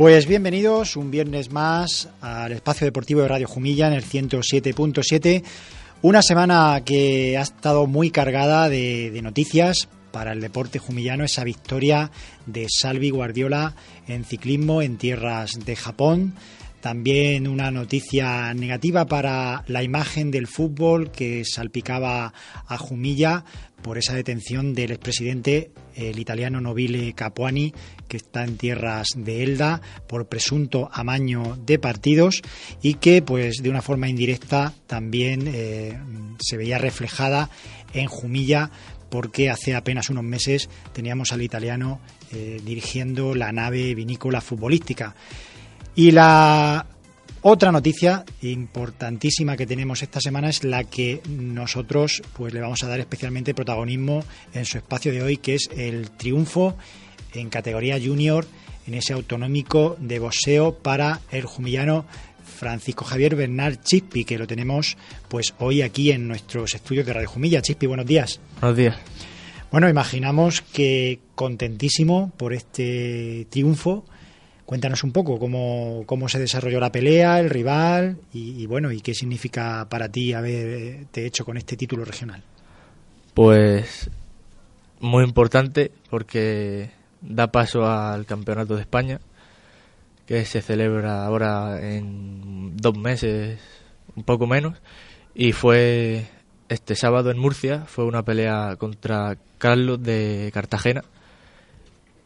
Pues bienvenidos un viernes más al espacio deportivo de Radio Jumilla en el 107.7. Una semana que ha estado muy cargada de, noticias para el deporte jumillano, esa victoria de Salvi Guardiola en ciclismo en tierras de Japón. También una noticia negativa para la imagen del fútbol que salpicaba a Jumilla por esa detención del expresidente, el italiano Nobile Capuani, que está en tierras de Elda por presunto amaño de partidos y que, pues, de una forma indirecta también eh, se veía reflejada en Jumilla porque hace apenas unos meses teníamos al italiano eh, dirigiendo la nave vinícola futbolística. Y la otra noticia importantísima que tenemos esta semana es la que nosotros pues le vamos a dar especialmente protagonismo en su espacio de hoy, que es el triunfo en categoría junior en ese autonómico de boxeo para el jumillano Francisco Javier Bernal Chispi, que lo tenemos pues hoy aquí en nuestros estudios de Radio Jumilla. Chispi, buenos días. Buenos días. Bueno, imaginamos que contentísimo por este triunfo Cuéntanos un poco cómo, cómo se desarrolló la pelea, el rival y, bueno, y qué significa para ti haberte hecho con este título regional. Pues muy importante porque da paso al Campeonato de España, que se celebra ahora en dos meses, un poco menos, y fue este sábado en Murcia, fue una pelea contra Carlos de Cartagena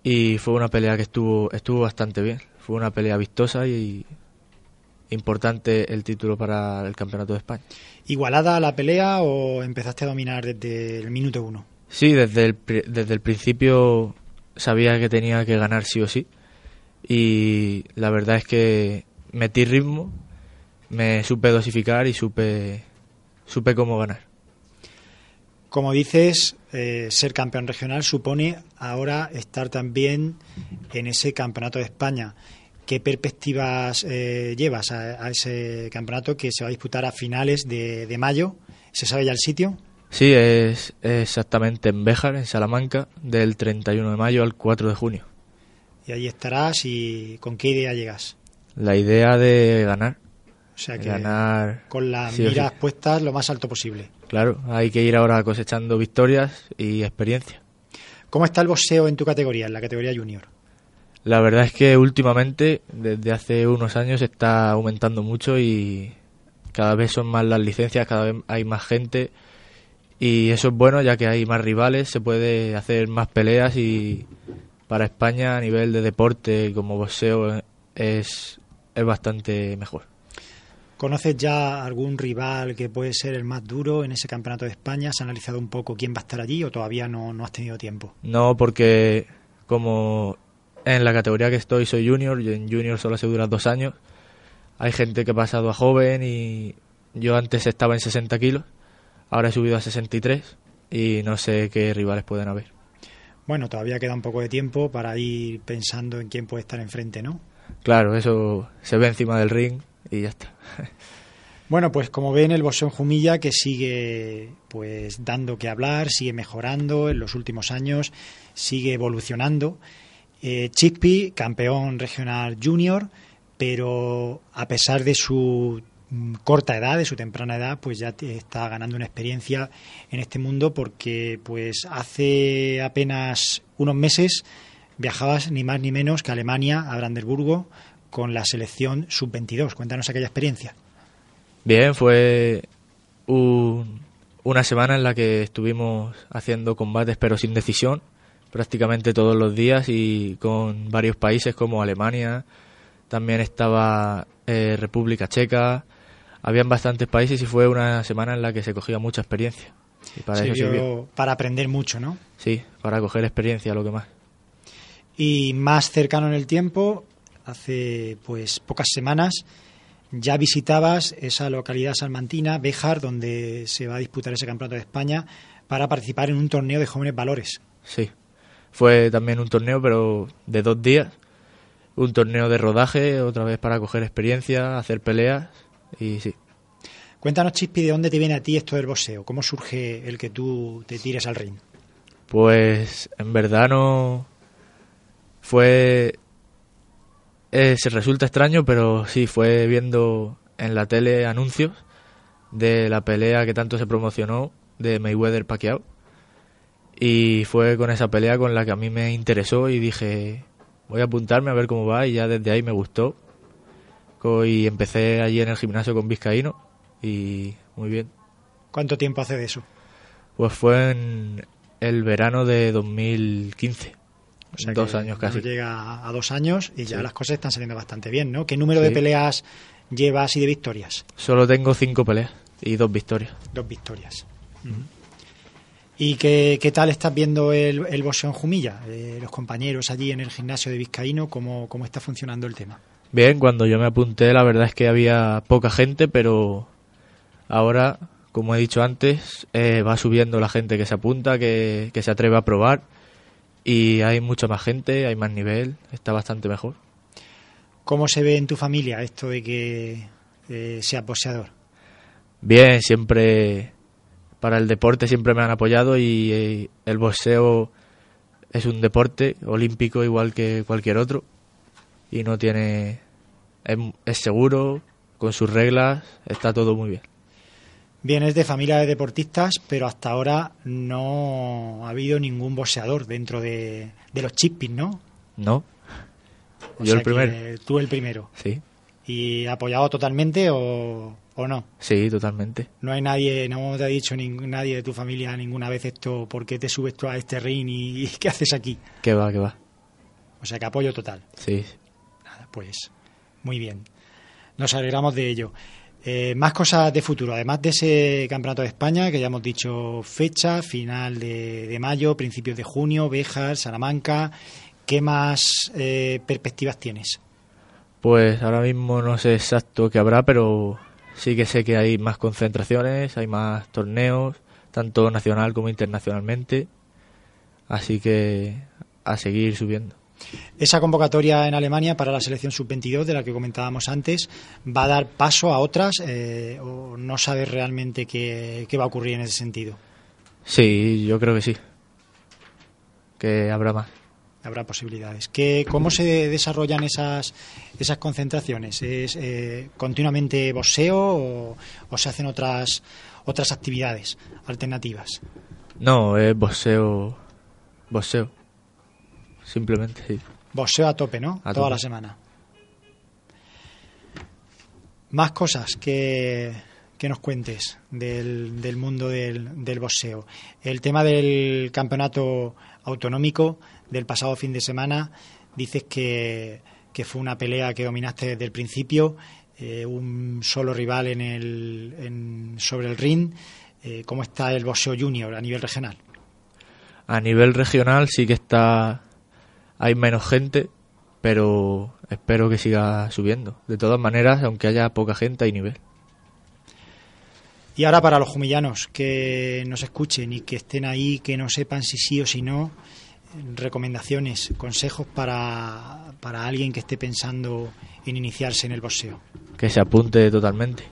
y fue una pelea que estuvo estuvo bastante bien. Fue una pelea vistosa y importante el título para el Campeonato de España. ¿Igualada la pelea o empezaste a dominar desde el minuto uno? Sí, desde el, desde el principio sabía que tenía que ganar sí o sí. Y la verdad es que metí ritmo, me supe dosificar y supe, supe cómo ganar. Como dices, eh, ser campeón regional supone ahora estar también en ese campeonato de España. ¿Qué perspectivas eh, llevas a, ese campeonato que se va a disputar a finales de, mayo? ¿Se sabe ya el sitio? Sí, es, exactamente en Béjar, en Salamanca, del 31 de mayo al 4 de junio. Y allí estarás y ¿con qué idea llegas? La idea de ganar. O sea que ganar con las miras puestas lo más alto posible. Claro, hay que ir ahora cosechando victorias y experiencia. ¿Cómo está el boxeo en tu categoría, en la categoría junior? La verdad es que últimamente, desde hace unos años, está aumentando mucho y cada vez son más las licencias, cada vez hay más gente y eso es bueno ya que hay más rivales, se puede hacer más peleas y para España a nivel de deporte como boxeo es, es bastante mejor. ¿Conoces ya algún rival que puede ser el más duro en ese campeonato de España? ¿Has analizado un poco quién va a estar allí o todavía no, no has tenido tiempo? No, porque como en la categoría que estoy soy junior, y en junior solo se dura dos años. Hay gente que ha pasado a joven y yo antes estaba en 60 kilos, ahora he subido a 63 y no sé qué rivales pueden haber. Bueno, todavía queda un poco de tiempo para ir pensando en quién puede estar enfrente, ¿no? Claro, eso se ve encima del ring y ya está. Bueno, pues como ven, el en Jumilla que sigue pues dando que hablar, sigue mejorando en los últimos años, sigue evolucionando. Eh, campeón regional junior, pero a pesar de su mm, corta edad, de su temprana edad, pues ya está ganando una experiencia en este mundo porque pues hace apenas unos meses viajabas ni más ni menos que a Alemania, a Brandenburgo, con la selección sub-22. Cuéntanos aquella experiencia. Bien, fue una semana en la que estuvimos haciendo combates pero sin decisión prácticamente todos los días y con varios países como Alemania, también estaba eh, República Checa, habían bastantes países y fue una semana en la que se cogía mucha experiencia. Y para Para aprender mucho, ¿no? Sí, para coger experiencia, lo que más. Y más cercano en el tiempo, hace pues pocas semanas ya visitabas esa localidad salmantina, Béjar, donde se va a disputar ese campeonato de España para participar en un torneo de jóvenes valores. Sí, fue también un torneo, pero de dos días. Un torneo de rodaje, otra vez para coger experiencia, hacer peleas y sí. Cuéntanos, Chispi, ¿de dónde te viene a ti esto del boxeo? ¿Cómo surge el que tú te tires al ring? Pues en verdad no. Fue eh, se resulta extraño, pero sí, fue viendo en la tele anuncios de la pelea que tanto se promocionó de Mayweather Pacquiao. Y fue con esa pelea con la que a mí me interesó y dije, voy a apuntarme a ver cómo va y ya desde ahí me gustó. Y empecé allí en el gimnasio con Vizcaíno y muy bien. ¿Cuánto tiempo hace de eso? Pues fue en el verano de 2015. O sea dos años casi. Llega a dos años y ya las cosas están saliendo bastante bien, ¿no? ¿Qué número de peleas llevas y de victorias? Solo tengo cinco peleas y dos victorias. Dos victorias. ¿Y qué, tal estás viendo el, el boxeo en Jumilla? Eh, los compañeros allí en el gimnasio de Vizcaíno, ¿cómo, ¿cómo está funcionando el tema? Bien, cuando yo me apunté la verdad es que había poca gente, pero ahora, como he dicho antes, eh, va subiendo la gente que se apunta, que, se atreve a probar y hay mucha más gente, hay más nivel, está bastante mejor. ¿Cómo se ve en tu familia esto de que eh, seas boxeador? Bien, siempre para el deporte siempre me han apoyado y eh, el boxeo es un deporte olímpico igual que cualquier otro y no tiene es, seguro con sus reglas está todo muy bien Vienes de familia de deportistas, pero hasta ahora no ha habido ningún boxeador dentro de, los chippis, ¿no? No. Yo el primero. Tú el primero. Sí. ¿Y apoyado totalmente o, ¿O no? Sí, totalmente. No hay nadie, no te ha dicho ni, nadie de tu familia ninguna vez esto, ¿por qué te subes tú a este ring y, qué haces aquí? Que va, que va. O sea que apoyo total. Sí. Nada, pues muy bien. Nos alegramos de ello. Eh, más cosas de futuro, además de ese campeonato de España, que ya hemos dicho fecha, final de, mayo, principios de junio, Béjar, Salamanca, ¿qué más eh, perspectivas tienes? Pues ahora mismo no sé exacto qué habrá, pero sí que sé que hay más concentraciones, hay más torneos, tanto nacional como internacionalmente. Así que a seguir subiendo. Esa convocatoria en Alemania para la selección sub-22, de la que comentábamos antes, ¿va a dar paso a otras eh, o no sabes realmente qué, qué va a ocurrir en ese sentido? Sí, yo creo que sí. Que habrá más habrá posibilidades. ¿Qué, ¿Cómo se desarrollan esas, esas concentraciones? ¿Es eh, continuamente boxeo o, se hacen otras, otras actividades alternativas? No, es boxeo. Boxeo. Simplemente, sí. Boxeo a tope, ¿no? Toda la semana. Más cosas que, que nos cuentes del, del mundo del, del boxeo. El tema del campeonato autonómico del pasado fin de semana. Dices que, fue una pelea que dominaste desde el principio, eh, un solo rival en el, sobre el ring. Eh, ¿Cómo está el boxeo junior a nivel regional? A nivel regional sí que está, hay menos gente, pero espero que siga subiendo. De todas maneras, aunque haya poca gente, hay nivel. Y ahora para los jumillanos que nos escuchen y que estén ahí, que no sepan si sí o si no, recomendaciones, consejos para, para alguien que esté pensando en iniciarse en el boxeo? Que se apunte totalmente.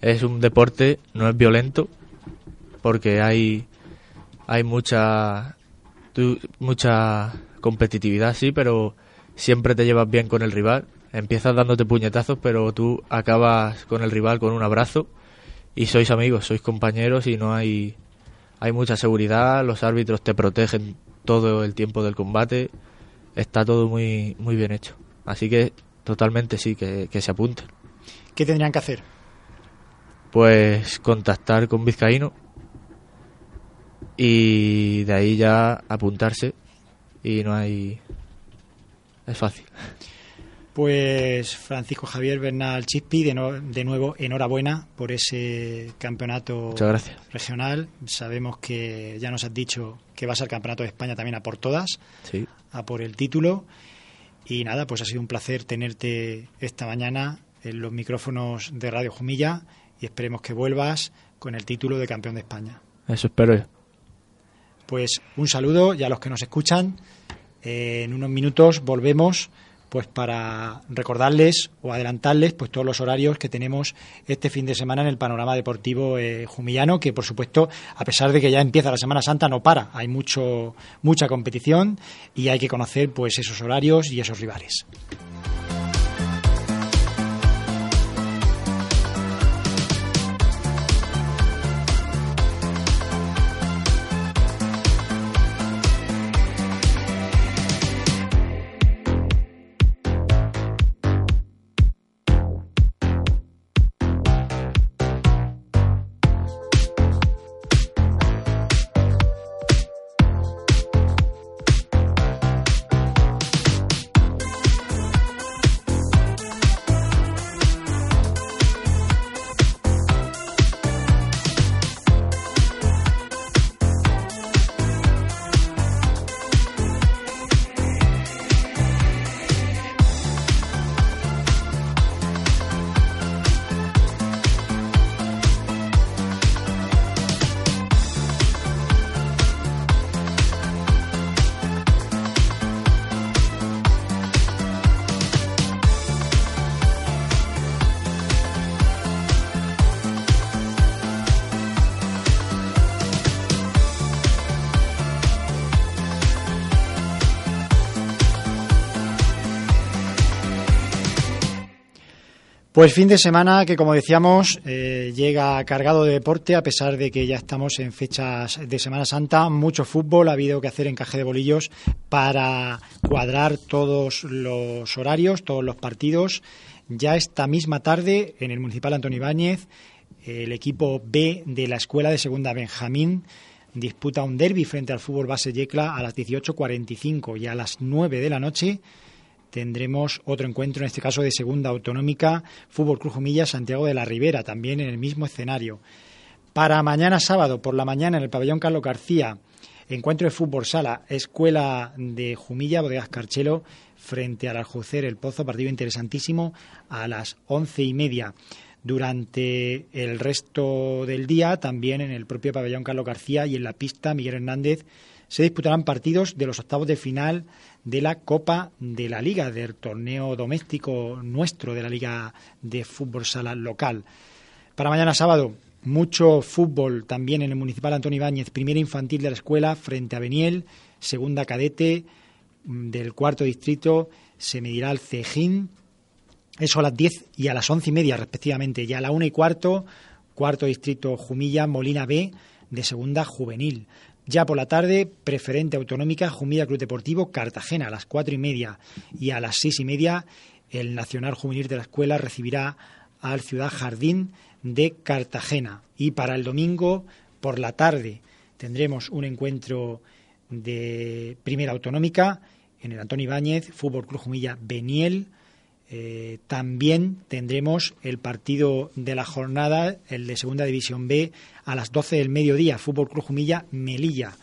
Es un deporte, no es violento, porque hay, hay mucha, mucha competitividad, sí, pero siempre te llevas bien con el rival. Empiezas dándote puñetazos, pero tú acabas con el rival con un abrazo y sois amigos, sois compañeros y no hay, hay mucha seguridad, los árbitros te protegen todo el tiempo del combate. Está todo muy, muy bien hecho. Así que totalmente sí, que, se apunten. ¿Qué tendrían que hacer? Pues contactar con Vizcaíno y de ahí ya apuntarse y no hay... Es fácil. Pues Francisco Javier Bernal Chispi, de, de, nuevo enhorabuena por ese campeonato regional. Sabemos que ya nos has dicho que vas al campeonato de España también a por todas, a por el título. Y nada, pues ha sido un placer tenerte esta mañana en los micrófonos de Radio Jumilla y esperemos que vuelvas con el título de campeón de España. Eso espero yo. Pues un saludo y a los que nos escuchan. En unos minutos volvemos pues para recordarles o adelantarles pues todos los horarios que tenemos este fin de semana en el panorama deportivo eh, jumillano que por supuesto a pesar de que ya empieza la Semana Santa no para. Hay mucho mucha competición y hay que conocer pues esos horarios y esos rivales Pues fin de semana que, como decíamos, eh, llega cargado de deporte, a pesar de que ya estamos en fechas de Semana Santa. Mucho fútbol, ha habido que hacer encaje de bolillos para cuadrar todos los horarios, todos los partidos. Ya esta misma tarde, en el Municipal Antonio Ibáñez, el equipo B de la Escuela de Segunda Benjamín disputa un derby frente al fútbol base Yecla a las 18.45 y a las 9 de la noche tendremos otro encuentro, en este caso de segunda autonómica, Fútbol Cruz Humilla, Santiago de la Ribera, también en el mismo escenario. Para mañana sábado, por la mañana, en el pabellón Carlos García, encuentro de fútbol sala, Escuela de Jumilla, Bodegas Carchelo, frente al Aljucer, el Pozo, partido interesantísimo, a las once y media. Durante el resto del día, también en el propio pabellón Carlos García y en la pista Miguel Hernández, se disputarán partidos de los octavos de final de la Copa de la Liga, del torneo doméstico nuestro de la Liga de Fútbol Sala local. Para mañana sábado, mucho fútbol también en el Municipal Antonio Ibáñez, primera infantil de la escuela frente a Beniel, segunda cadete mm, del cuarto distrito, se medirá el Cejín, eso a las 10 y a las once y media respectivamente, ya a la una y cuarto, cuarto distrito Jumilla, Molina B, de segunda juvenil. Ya por la tarde, preferente autonómica, Jumilla Club Deportivo, Cartagena, a las cuatro y media y a las seis y media, el Nacional Juvenil de la Escuela recibirá al Ciudad Jardín de Cartagena. Y para el domingo, por la tarde, tendremos un encuentro de primera autonómica en el Antonio Ibáñez, Fútbol Club Jumilla Beniel, eh, también tendremos el partido de la jornada, el de Segunda División B, a las 12 del mediodía, Fútbol Cruz Jumilla, Melilla.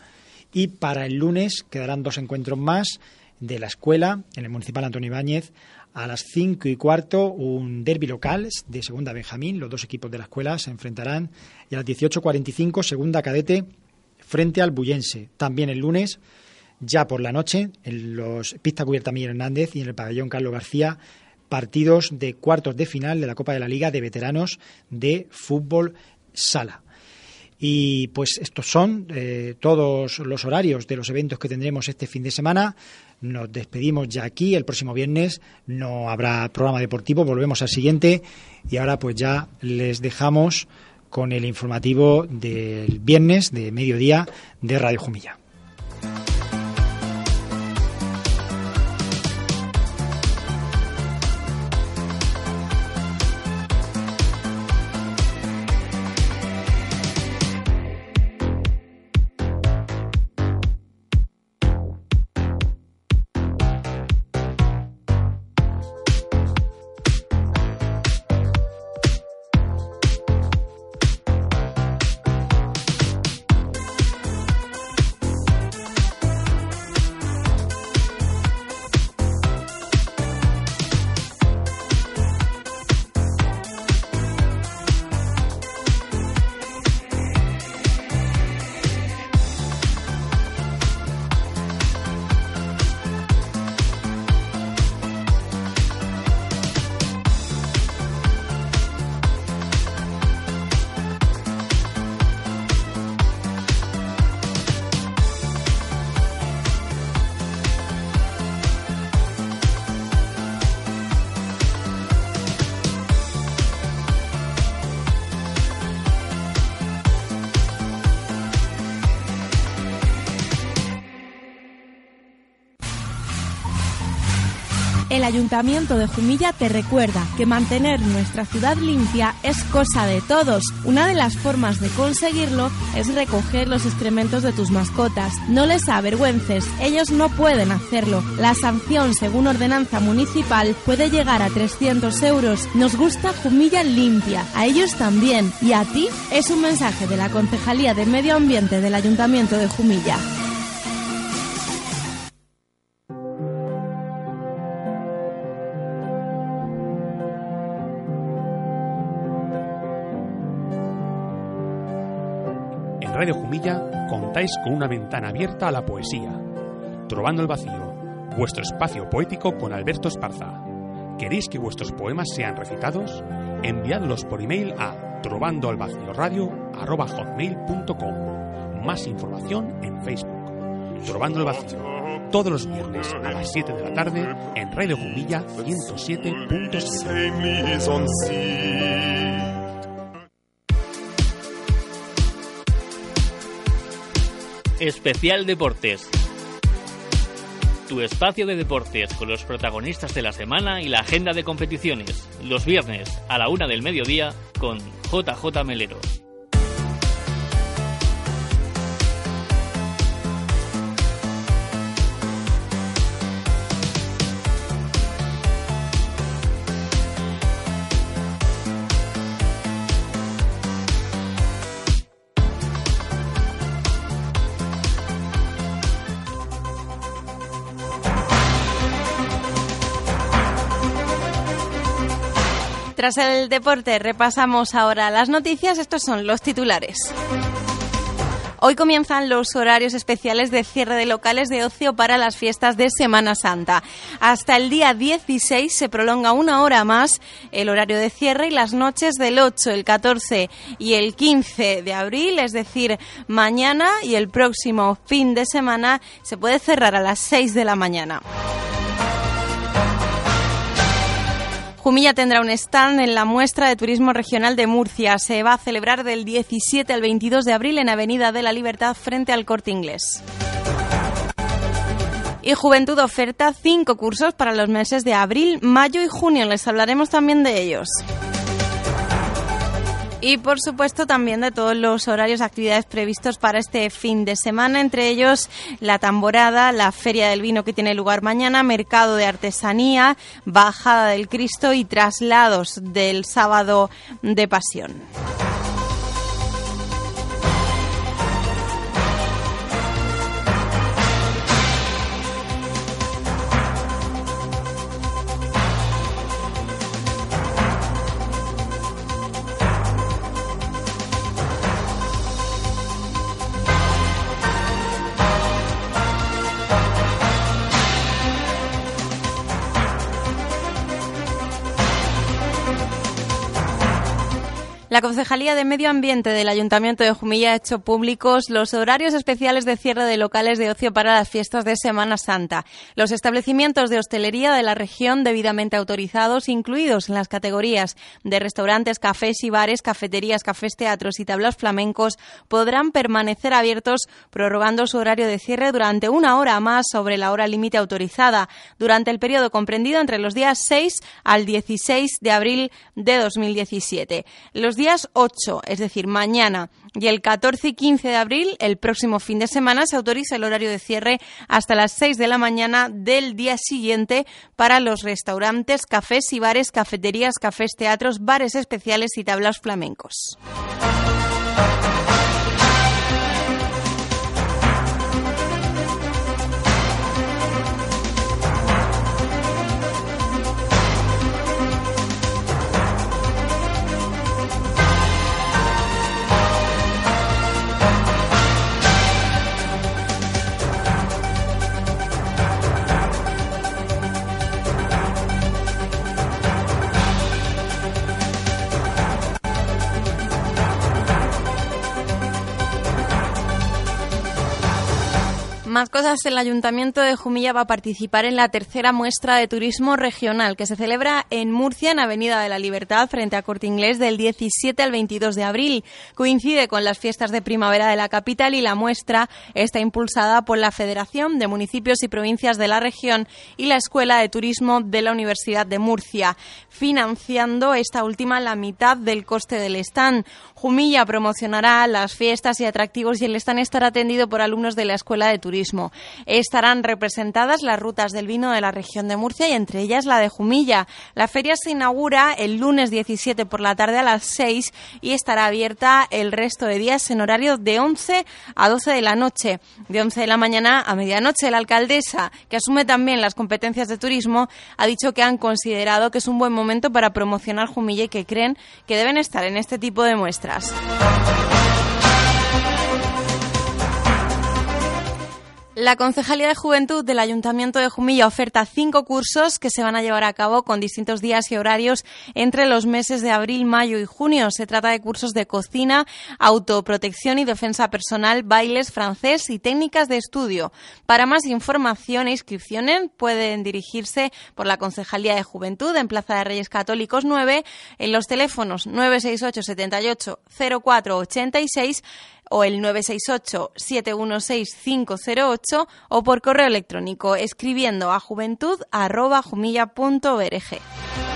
Y para el lunes quedarán dos encuentros más de la escuela, en el Municipal Antonio Ibáñez, a las 5 y cuarto, un derby local de Segunda Benjamín. Los dos equipos de la escuela se enfrentarán. Y a las 18.45, Segunda Cadete, frente al Bullense. También el lunes, ya por la noche, en los Pista Cubierta Miguel Hernández y en el Pabellón Carlos García, partidos de cuartos de final de la Copa de la Liga de Veteranos de Fútbol Sala. Y pues estos son eh, todos los horarios de los eventos que tendremos este fin de semana. Nos despedimos ya aquí. El próximo viernes no habrá programa deportivo. Volvemos al siguiente. Y ahora pues ya les dejamos con el informativo del viernes de mediodía de Radio Jumilla. El Ayuntamiento de Jumilla te recuerda que mantener nuestra ciudad limpia es cosa de todos. Una de las formas de conseguirlo es recoger los excrementos de tus mascotas. No les avergüences, ellos no pueden hacerlo. La sanción, según ordenanza municipal, puede llegar a 300 euros. Nos gusta Jumilla limpia, a ellos también. Y a ti es un mensaje de la Concejalía de Medio Ambiente del Ayuntamiento de Jumilla. Radio Jumilla contáis con una ventana abierta a la poesía. Trovando el vacío, vuestro espacio poético con Alberto Esparza. ¿Queréis que vuestros poemas sean recitados? Enviadlos por email a trovandoalvacioradio.com. Más información en Facebook. Trovando el vacío todos los viernes a las 7 de la tarde en Radio Jumilla 107.7. Especial Deportes. Tu espacio de deportes con los protagonistas de la semana y la agenda de competiciones. Los viernes a la una del mediodía con JJ Melero. Tras el deporte repasamos ahora las noticias. Estos son los titulares. Hoy comienzan los horarios especiales de cierre de locales de ocio para las fiestas de Semana Santa. Hasta el día 16 se prolonga una hora más el horario de cierre y las noches del 8, el 14 y el 15 de abril, es decir, mañana y el próximo fin de semana, se puede cerrar a las 6 de la mañana. Jumilla tendrá un stand en la muestra de turismo regional de Murcia. Se va a celebrar del 17 al 22 de abril en Avenida de la Libertad frente al Corte Inglés. Y Juventud oferta cinco cursos para los meses de abril, mayo y junio. Les hablaremos también de ellos. Y por supuesto también de todos los horarios de actividades previstos para este fin de semana, entre ellos la tamborada, la Feria del Vino que tiene lugar mañana, mercado de artesanía, bajada del Cristo y traslados del sábado de Pasión. La Concejalía de Medio Ambiente del Ayuntamiento de Jumilla ha hecho públicos los horarios especiales de cierre de locales de ocio para las fiestas de Semana Santa. Los establecimientos de hostelería de la región debidamente autorizados, incluidos en las categorías de restaurantes, cafés y bares, cafeterías, cafés, teatros y tablas flamencos, podrán permanecer abiertos prorrogando su horario de cierre durante una hora más sobre la hora límite autorizada durante el periodo comprendido entre los días 6 al 16 de abril de 2017. Los días 8, es decir, mañana, y el 14 y 15 de abril, el próximo fin de semana, se autoriza el horario de cierre hasta las 6 de la mañana del día siguiente para los restaurantes, cafés y bares, cafeterías, cafés, teatros, bares especiales y tablas flamencos. Más cosas, el Ayuntamiento de Jumilla va a participar en la tercera muestra de turismo regional que se celebra en Murcia, en Avenida de la Libertad, frente a Corte Inglés, del 17 al 22 de abril. Coincide con las fiestas de primavera de la capital y la muestra está impulsada por la Federación de Municipios y Provincias de la región y la Escuela de Turismo de la Universidad de Murcia, financiando esta última la mitad del coste del stand. Jumilla promocionará las fiestas y atractivos y el stand estará atendido por alumnos de la Escuela de Turismo Estarán representadas las rutas del vino de la región de Murcia y entre ellas la de Jumilla. La feria se inaugura el lunes 17 por la tarde a las 6 y estará abierta el resto de días en horario de 11 a 12 de la noche. De 11 de la mañana a medianoche, la alcaldesa, que asume también las competencias de turismo, ha dicho que han considerado que es un buen momento para promocionar Jumilla y que creen que deben estar en este tipo de muestras. La Concejalía de Juventud del Ayuntamiento de Jumilla oferta cinco cursos que se van a llevar a cabo con distintos días y horarios entre los meses de abril, mayo y junio. Se trata de cursos de cocina, autoprotección y defensa personal, bailes, francés y técnicas de estudio. Para más información e inscripciones pueden dirigirse por la Concejalía de Juventud en Plaza de Reyes Católicos 9 en los teléfonos 968 78 0486 o el 968-716-508 o por correo electrónico escribiendo a juventud.jumilla.org.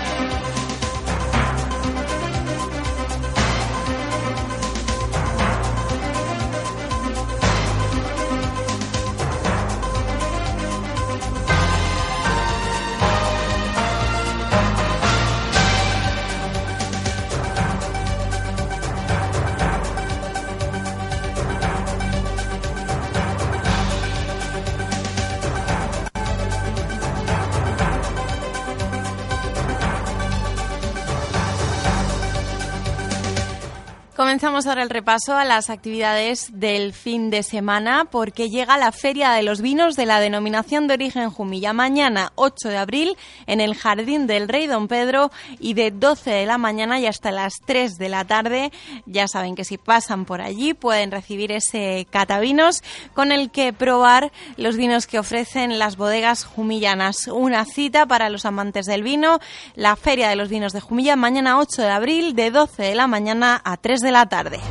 Comenzamos ahora el repaso a las actividades del fin de semana porque llega la Feria de los Vinos de la denominación de origen Jumilla mañana 8 de abril en el Jardín del Rey Don Pedro y de 12 de la mañana y hasta las 3 de la tarde. Ya saben que si pasan por allí pueden recibir ese catavinos con el que probar los vinos que ofrecen las bodegas jumillanas. Una cita para los amantes del vino, la Feria de los Vinos de Jumilla mañana 8 de abril de 12 de la mañana a 3 de de la tarde.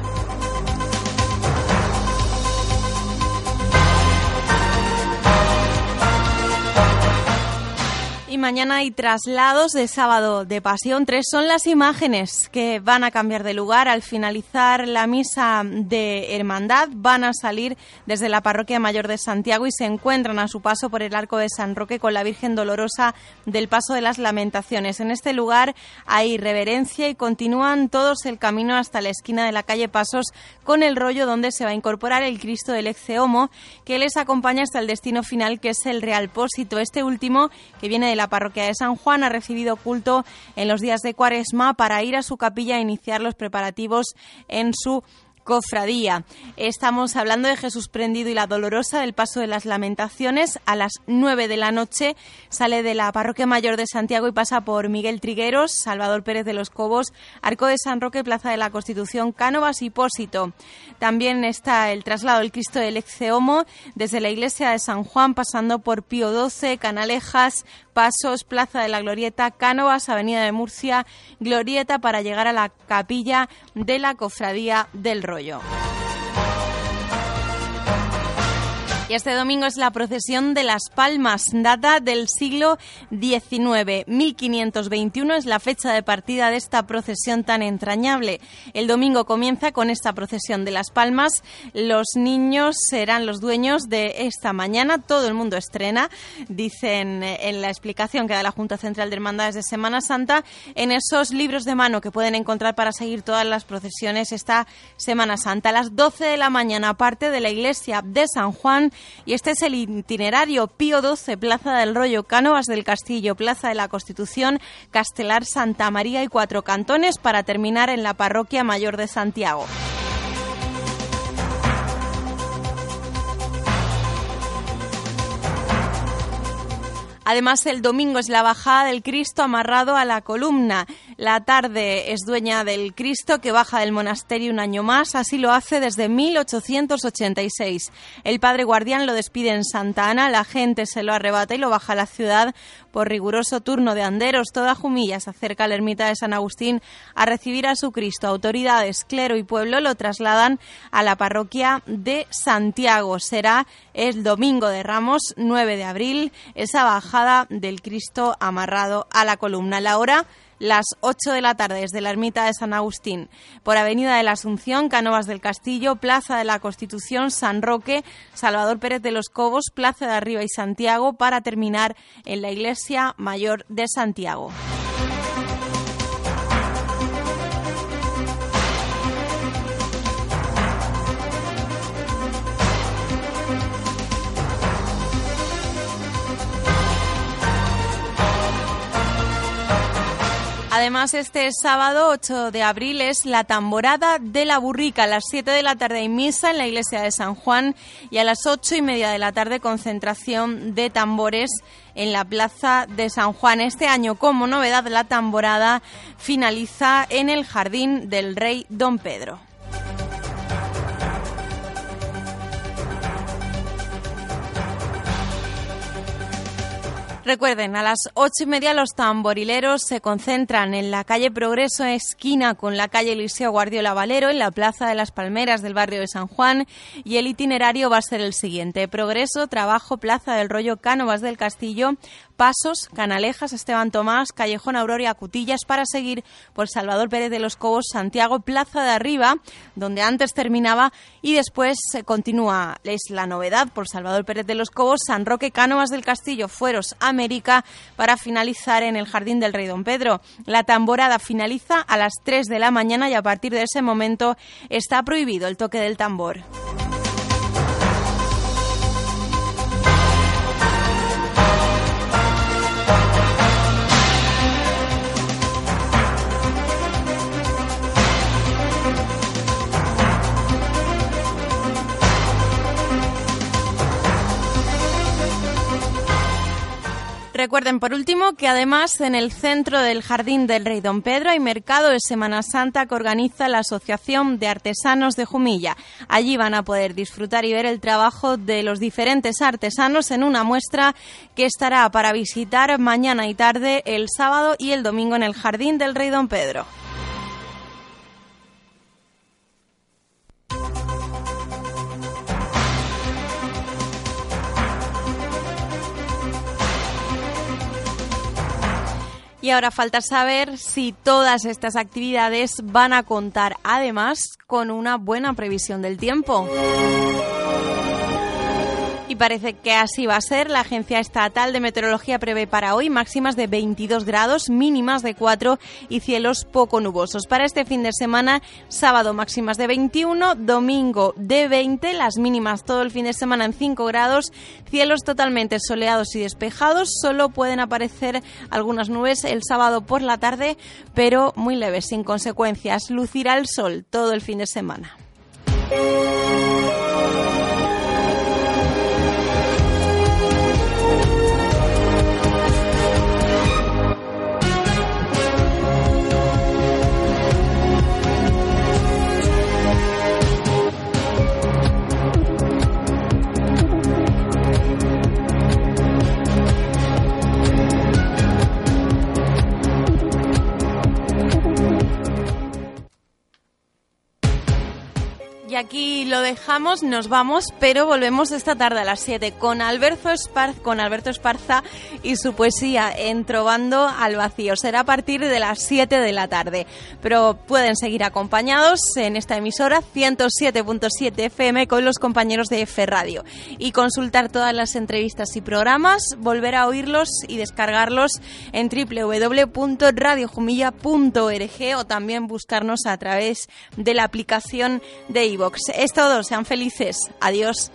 Y mañana hay traslados de sábado de Pasión. Tres son las imágenes que van a cambiar de lugar. Al finalizar la misa de Hermandad van a salir desde la Parroquia Mayor de Santiago y se encuentran a su paso por el Arco de San Roque con la Virgen Dolorosa del Paso de las Lamentaciones. En este lugar hay reverencia y continúan todos el camino hasta la esquina de la calle Pasos con el rollo donde se va a incorporar el Cristo del Exeomo que les acompaña hasta el destino final que es el Real Pósito. Este último que viene de la parroquia de San Juan ha recibido culto en los días de Cuaresma para ir a su capilla a iniciar los preparativos en su cofradía. Estamos hablando de Jesús prendido y la dolorosa del paso de las lamentaciones. A las 9 de la noche sale de la parroquia mayor de Santiago y pasa por Miguel Trigueros, Salvador Pérez de los Cobos, Arco de San Roque, Plaza de la Constitución, Cánovas y Pósito. También está el traslado del Cristo del Exeomo desde la iglesia de San Juan, pasando por Pío XII, Canalejas, Pasos, Plaza de la Glorieta, Cánovas, Avenida de Murcia, Glorieta para llegar a la capilla de la Cofradía del 不一。Y este domingo es la procesión de las Palmas, data del siglo XIX. 1521 es la fecha de partida de esta procesión tan entrañable. El domingo comienza con esta procesión de las Palmas. Los niños serán los dueños de esta mañana. Todo el mundo estrena, dicen en la explicación que da la Junta Central de Hermandades de Semana Santa, en esos libros de mano que pueden encontrar para seguir todas las procesiones esta Semana Santa. A las 12 de la mañana, aparte de la iglesia de San Juan, y este es el itinerario Pío XII, Plaza del Rollo, Cánovas del Castillo, Plaza de la Constitución, Castelar, Santa María y Cuatro Cantones para terminar en la Parroquia Mayor de Santiago. Además, el domingo es la bajada del Cristo amarrado a la columna. La tarde es dueña del Cristo que baja del monasterio un año más. Así lo hace desde 1886. El padre guardián lo despide en Santa Ana. La gente se lo arrebata y lo baja a la ciudad por riguroso turno de anderos. Toda Jumilla se acerca a la ermita de San Agustín a recibir a su Cristo. Autoridades, clero y pueblo lo trasladan a la parroquia de Santiago. Será el domingo de Ramos, 9 de abril, esa bajada del Cristo amarrado a la columna. La hora las 8 de la tarde desde la ermita de San Agustín, por Avenida de la Asunción, Canovas del Castillo, Plaza de la Constitución, San Roque, Salvador Pérez de los Cobos, Plaza de Arriba y Santiago, para terminar en la Iglesia Mayor de Santiago. Además, este sábado 8 de abril es la tamborada de la burrica. A las 7 de la tarde hay misa en la iglesia de San Juan y a las 8 y media de la tarde concentración de tambores en la plaza de San Juan. Este año, como novedad, la tamborada finaliza en el jardín del rey Don Pedro. Recuerden, a las ocho y media los tamborileros se concentran en la calle Progreso, esquina con la calle Eliseo Guardiola Valero, en la Plaza de las Palmeras del barrio de San Juan, y el itinerario va a ser el siguiente. Progreso, Trabajo, Plaza del Rollo, Cánovas del Castillo, Pasos, Canalejas, Esteban Tomás, Callejón Aurora, Cutillas, para seguir por Salvador Pérez de los Cobos, Santiago, Plaza de Arriba, donde antes terminaba, y después se continúa, es la novedad, por Salvador Pérez de los Cobos, San Roque, Cánovas del Castillo, Fueros, América, para finalizar en el Jardín del Rey Don Pedro. La tamborada finaliza a las 3 de la mañana y a partir de ese momento está prohibido el toque del tambor. Recuerden por último que además en el centro del Jardín del Rey Don Pedro hay mercado de Semana Santa que organiza la Asociación de Artesanos de Jumilla. Allí van a poder disfrutar y ver el trabajo de los diferentes artesanos en una muestra que estará para visitar mañana y tarde el sábado y el domingo en el Jardín del Rey Don Pedro. Y ahora falta saber si todas estas actividades van a contar además con una buena previsión del tiempo. Parece que así va a ser. La Agencia Estatal de Meteorología prevé para hoy máximas de 22 grados, mínimas de 4 y cielos poco nubosos. Para este fin de semana, sábado máximas de 21, domingo de 20, las mínimas todo el fin de semana en 5 grados, cielos totalmente soleados y despejados. Solo pueden aparecer algunas nubes el sábado por la tarde, pero muy leves, sin consecuencias. Lucirá el sol todo el fin de semana. Aquí lo dejamos, nos vamos, pero volvemos esta tarde a las 7 con Alberto, Esparza, con Alberto Esparza y su poesía Entrobando al Vacío. Será a partir de las 7 de la tarde, pero pueden seguir acompañados en esta emisora 107.7 FM con los compañeros de F Radio y consultar todas las entrevistas y programas, volver a oírlos y descargarlos en www.radiojumilla.org o también buscarnos a través de la aplicación de iVoox. Es todo, sean felices. Adiós.